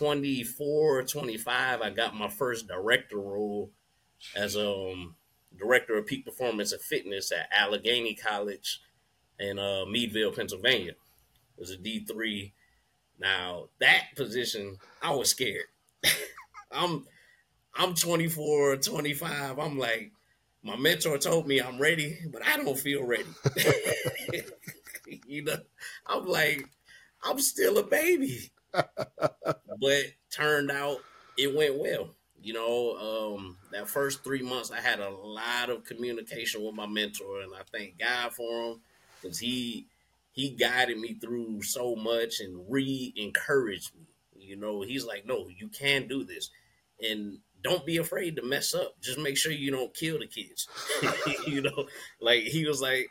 24, 25, I got my first director role as um director of peak performance and fitness at Allegheny College in uh, Meadville, Pennsylvania. It was a D three. Now that position, I was scared. I'm I'm 24, 25. I'm like, my mentor told me I'm ready, but I don't feel ready. you know, I'm like, I'm still a baby. but turned out it went well. You know, um, that first three months, I had a lot of communication with my mentor, and I thank God for him because he he guided me through so much and re-encouraged me. You know, he's like, "No, you can do this," and don't be afraid to mess up. Just make sure you don't kill the kids. you know, like he was like,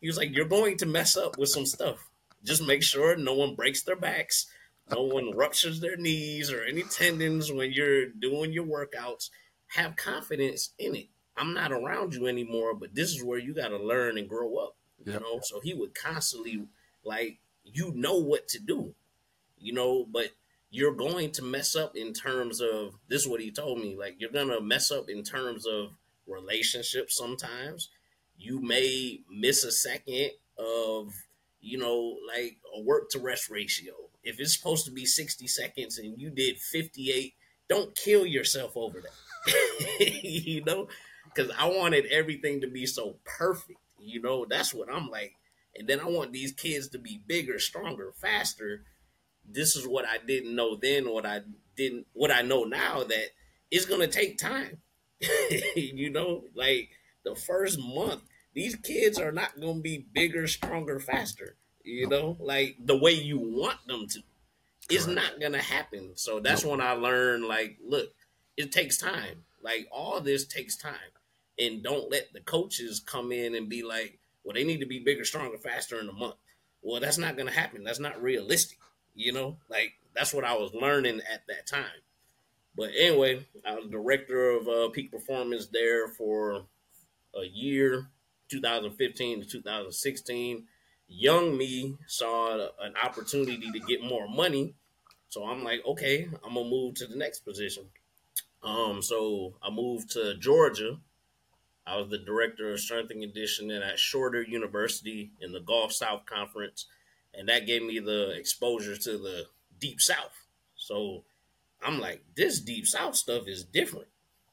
he was like, "You're going to mess up with some stuff. Just make sure no one breaks their backs." No one ruptures their knees or any tendons when you're doing your workouts. Have confidence in it. I'm not around you anymore, but this is where you got to learn and grow up. You yep. know, so he would constantly like you know what to do, you know, but you're going to mess up in terms of this is what he told me. Like you're gonna mess up in terms of relationships sometimes. You may miss a second of, you know, like a work to rest ratio if it's supposed to be 60 seconds and you did 58, don't kill yourself over that. you know, because I wanted everything to be so perfect. You know, that's what I'm like. And then I want these kids to be bigger, stronger, faster. This is what I didn't know then, what I didn't, what I know now that it's going to take time. you know, like the first month, these kids are not going to be bigger, stronger, faster you know, like the way you want them to. It's not gonna happen. So that's nope. when I learned, like, look, it takes time. Like all this takes time, and don't let the coaches come in and be like, well, they need to be bigger, stronger, faster in a month. Well, that's not gonna happen. That's not realistic. You know, like that's what I was learning at that time. But anyway, I was director of uh, peak performance there for a year, 2015 to 2016 young me saw an opportunity to get more money. So I'm like, okay, I'm gonna move to the next position. Um, so I moved to Georgia. I was the director of strength and conditioning at Shorter University in the Gulf South Conference, and that gave me the exposure to the Deep South. So I'm like, this Deep South stuff is different.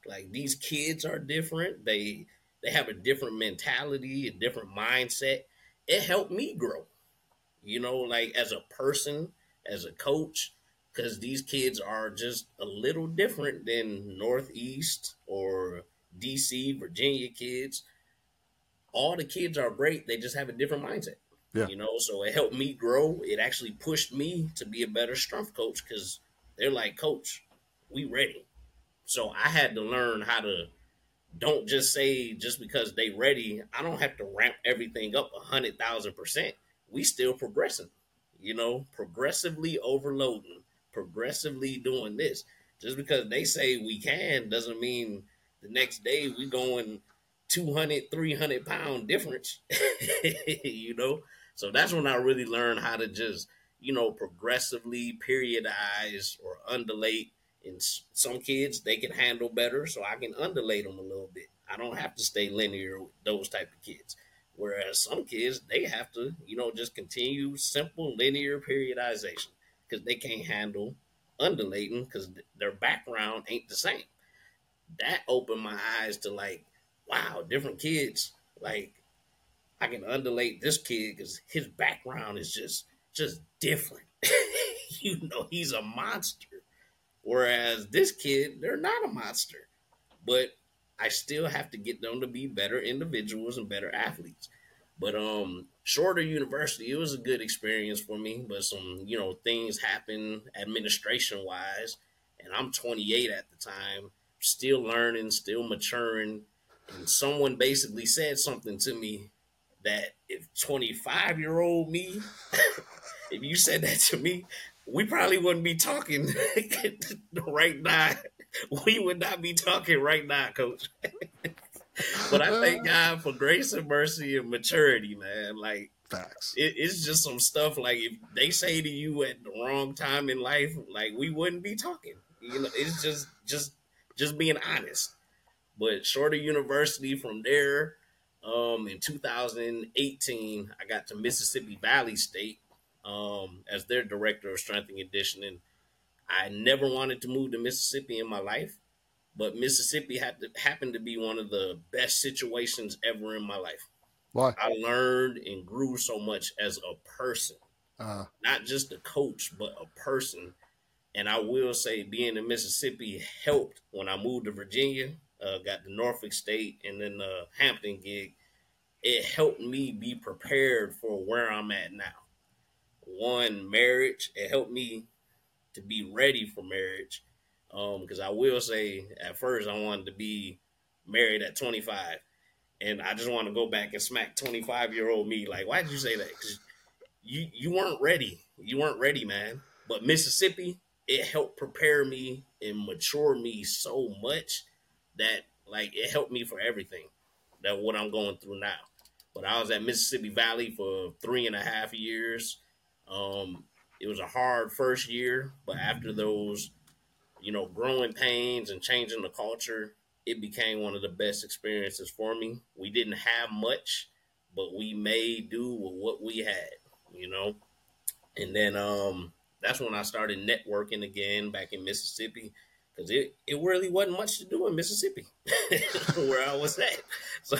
Like these kids are different. They they have a different mentality, a different mindset it helped me grow, you know, like as a person, as a coach, because these kids are just a little different than Northeast or DC, Virginia kids. All the kids are great, they just have a different mindset. Yeah. You know, so it helped me grow. It actually pushed me to be a better strength coach because they're like, Coach, we ready. So I had to learn how to don't just say just because they ready. I don't have to ramp everything up a hundred thousand percent. We still progressing, you know, progressively overloading, progressively doing this. Just because they say we can doesn't mean the next day we going 200, 300 pound difference, you know? So that's when I really learned how to just, you know, progressively periodize or undulate and some kids they can handle better, so I can undulate them a little bit. I don't have to stay linear with those type of kids. Whereas some kids they have to, you know, just continue simple linear periodization because they can't handle undulating because their background ain't the same. That opened my eyes to like, wow, different kids. Like, I can undulate this kid because his background is just just different. you know, he's a monster. Whereas this kid, they're not a monster, but I still have to get them to be better individuals and better athletes. But um, shorter university, it was a good experience for me. But some, you know, things happen administration wise, and I'm 28 at the time, still learning, still maturing. And someone basically said something to me that if 25 year old me, if you said that to me, we probably wouldn't be talking right now. We would not be talking right now, coach. but I thank God for grace and mercy and maturity, man. Like Facts. It, it's just some stuff like if they say to you at the wrong time in life, like we wouldn't be talking. You know, it's just just just being honest. But Shorter University from there, um, in 2018, I got to Mississippi Valley State um, as their director of strength and conditioning. I never wanted to move to Mississippi in my life, but Mississippi had to, happened to be one of the best situations ever in my life. Why? I learned and grew so much as a person, Uh, not just a coach, but a person. And I will say, being in Mississippi helped when I moved to Virginia, uh, got the Norfolk State, and then the Hampton gig. It helped me be prepared for where I'm at now. One, marriage. It helped me to be ready for marriage. Um, because I will say, at first, I wanted to be married at 25 and I just want to go back and smack 25 year old me. Like, why did you say that? Because you you weren't ready. You weren't ready, man. But Mississippi, it helped prepare me and mature me so much that like it helped me for everything that what I'm going through now. But I was at Mississippi Valley for three and a half years. Um, it was a hard first year, but after those, you know, growing pains and changing the culture, it became one of the best experiences for me. We didn't have much, but we made do with what we had, you know. And then um, that's when I started networking again back in Mississippi because it, it really wasn't much to do in Mississippi where I was at. So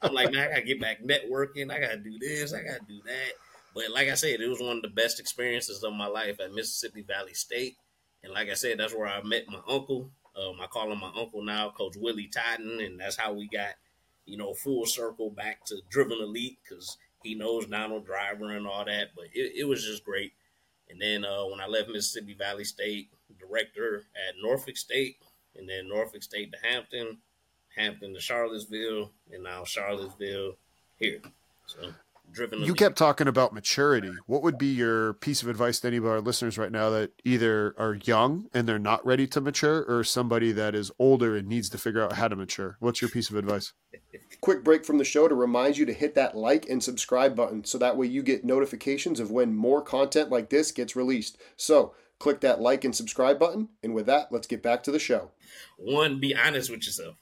I'm like, man, I gotta get back networking. I gotta do this. I gotta do that. But like I said, it was one of the best experiences of my life at Mississippi Valley State. And like I said, that's where I met my uncle. Um, I call him my uncle now, Coach Willie Totten, and that's how we got, you know, full circle back to Driven Elite because he knows Donald Driver and all that. But it, it was just great. And then uh, when I left Mississippi Valley State, director at Norfolk State, and then Norfolk State to Hampton, Hampton to Charlottesville, and now Charlottesville here. So driven. You kept talking about maturity. What would be your piece of advice to any of our listeners right now that either are young and they're not ready to mature, or somebody that is older and needs to figure out how to mature? What's your piece of advice? Quick break from the show to remind you to hit that like and subscribe button so that way you get notifications of when more content like this gets released. So, click that like and subscribe button. And with that, let's get back to the show. One, be honest with yourself.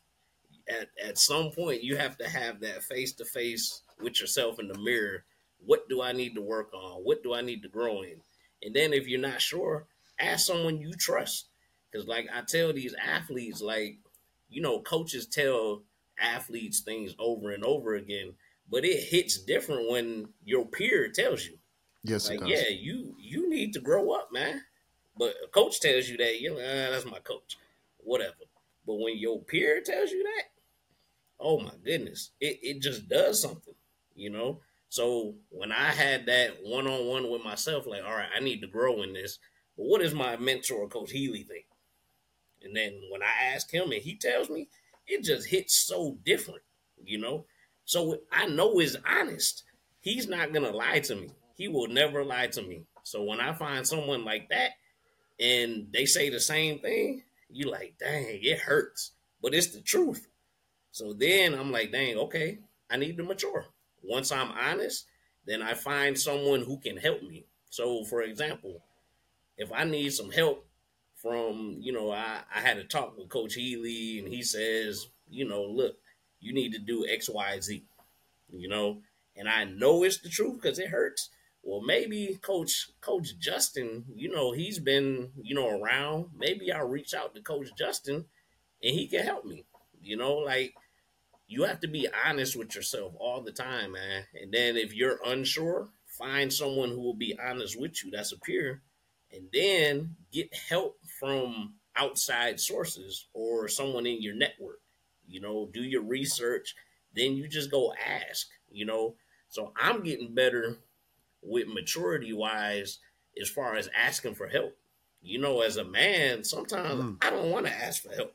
At, at some point, you have to have that face to face with yourself in the mirror. What do I need to work on? What do I need to grow in? And then, if you're not sure, ask someone you trust. Because, like I tell these athletes, like, you know, coaches tell athletes things over and over again, but it hits different when your peer tells you. Yes, like, yeah, you you need to grow up, man. But a coach tells you that, you're like, ah, that's my coach, whatever. But when your peer tells you that, oh my goodness, it, it just does something, you know? So when I had that one on one with myself, like, all right, I need to grow in this. But what does my mentor, Coach Healy, think? And then when I ask him and he tells me, it just hits so different, you know? So I know it's honest. He's not to lie to me. He will never lie to me. So when I find someone like that and they say the same thing, you like, dang, it hurts. But it's the truth. So then I'm like, dang, okay, I need to mature. Once I'm honest, then I find someone who can help me. So for example, if I need some help from, you know, I, I had a talk with Coach Healy and he says, you know, look, you need to do X, Y, Z, you know, and I know it's the truth because it hurts. Well, maybe Coach Coach Justin, you know, he's been, you know, around. Maybe I'll reach out to Coach Justin and he can help me. You know, like you have to be honest with yourself all the time, man. And then if you're unsure, find someone who will be honest with you. That's a peer. And then get help from outside sources or someone in your network. You know, do your research. Then you just go ask, you know. So I'm getting better with maturity wise as far as asking for help. You know, as a man, sometimes mm. I don't want to ask for help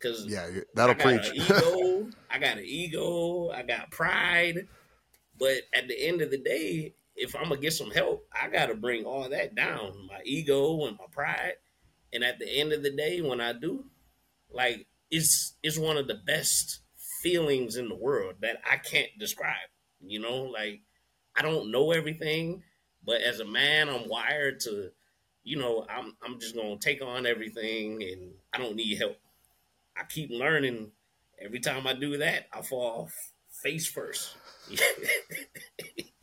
because yeah, that'll I preach. ego, I got an ego, I got pride, but at the end of the day, if I'm gonna get some help, I gotta bring all that down, my ego and my pride. And at the end of the day, when I do, like it's it's one of the best feelings in the world that I can't describe. You know, like I don't know everything, but as a man, I'm wired to, you know, I'm I'm just gonna take on everything, and I don't need help. I keep learning. Every time I do that, I fall face first.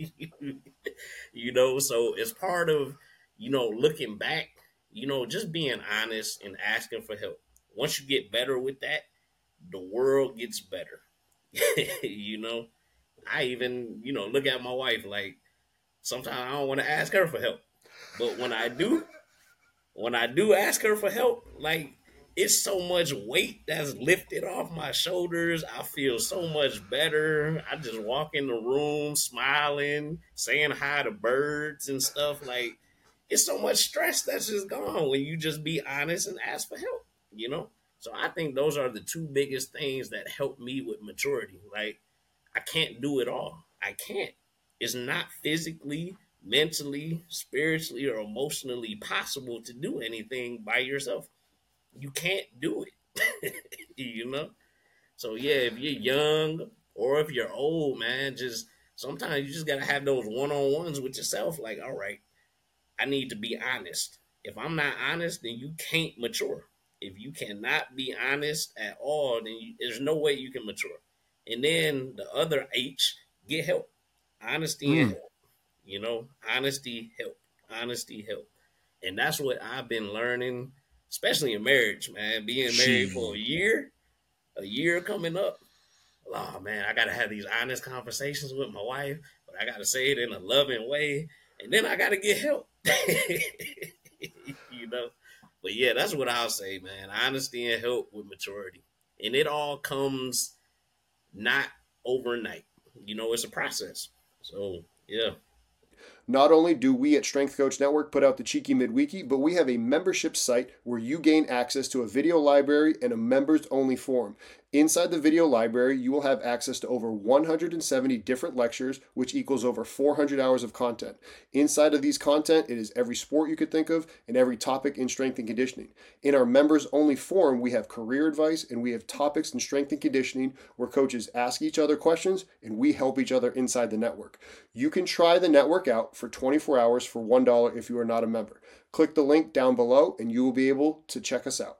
you know, so it's part of, you know, looking back, you know, just being honest and asking for help. Once you get better with that, the world gets better. you know, I even, you know, look at my wife like sometimes I don't want to ask her for help. But when I do, when I do ask her for help, like it's so much weight that's lifted off my shoulders. I feel so much better. I just walk in the room smiling, saying hi to birds and stuff. Like it's so much stress that's just gone when you just be honest and ask for help, you know? So I think those are the two biggest things that help me with maturity. Like I can't do it all. I can't. It's not physically, mentally, spiritually, or emotionally possible to do anything by yourself you can't do it. you know? So yeah, if you're young or if you're old, man, just sometimes you just gotta have those one on ones with yourself. Like, all right, I need to be honest. If I'm not honest, then you can't mature. If you cannot be honest at all, then you, there's no way you can mature. And then the other H, get help. Honesty mm. and help. You know, honesty help. Honesty help. And that's what I've been learning especially in marriage, man. Being married for a year, a year coming up. Oh man, I gotta have these honest conversations with my wife, but I gotta say it in a loving way, and then I gotta get help. you know, but yeah, that's what I'll say, man. Honesty and help with maturity, and it all comes not overnight. You know, it's a process. So yeah. Not only do we at Strength Coach Network put out the Cheeky Midweeky, but we have a membership site where you gain access to a video library and a members only forum. Inside the video library, you will have access to over 170 different lectures, which equals over 400 hours of content. Inside of these content, it is every sport you could think of and every topic in strength and conditioning. In our members only forum, we have career advice and we have topics in strength and conditioning where coaches ask each other questions and we help each other inside the network. You can try the network out for 24 hours for $1 if you are not a member. Click the link down below and you will be able to check us out.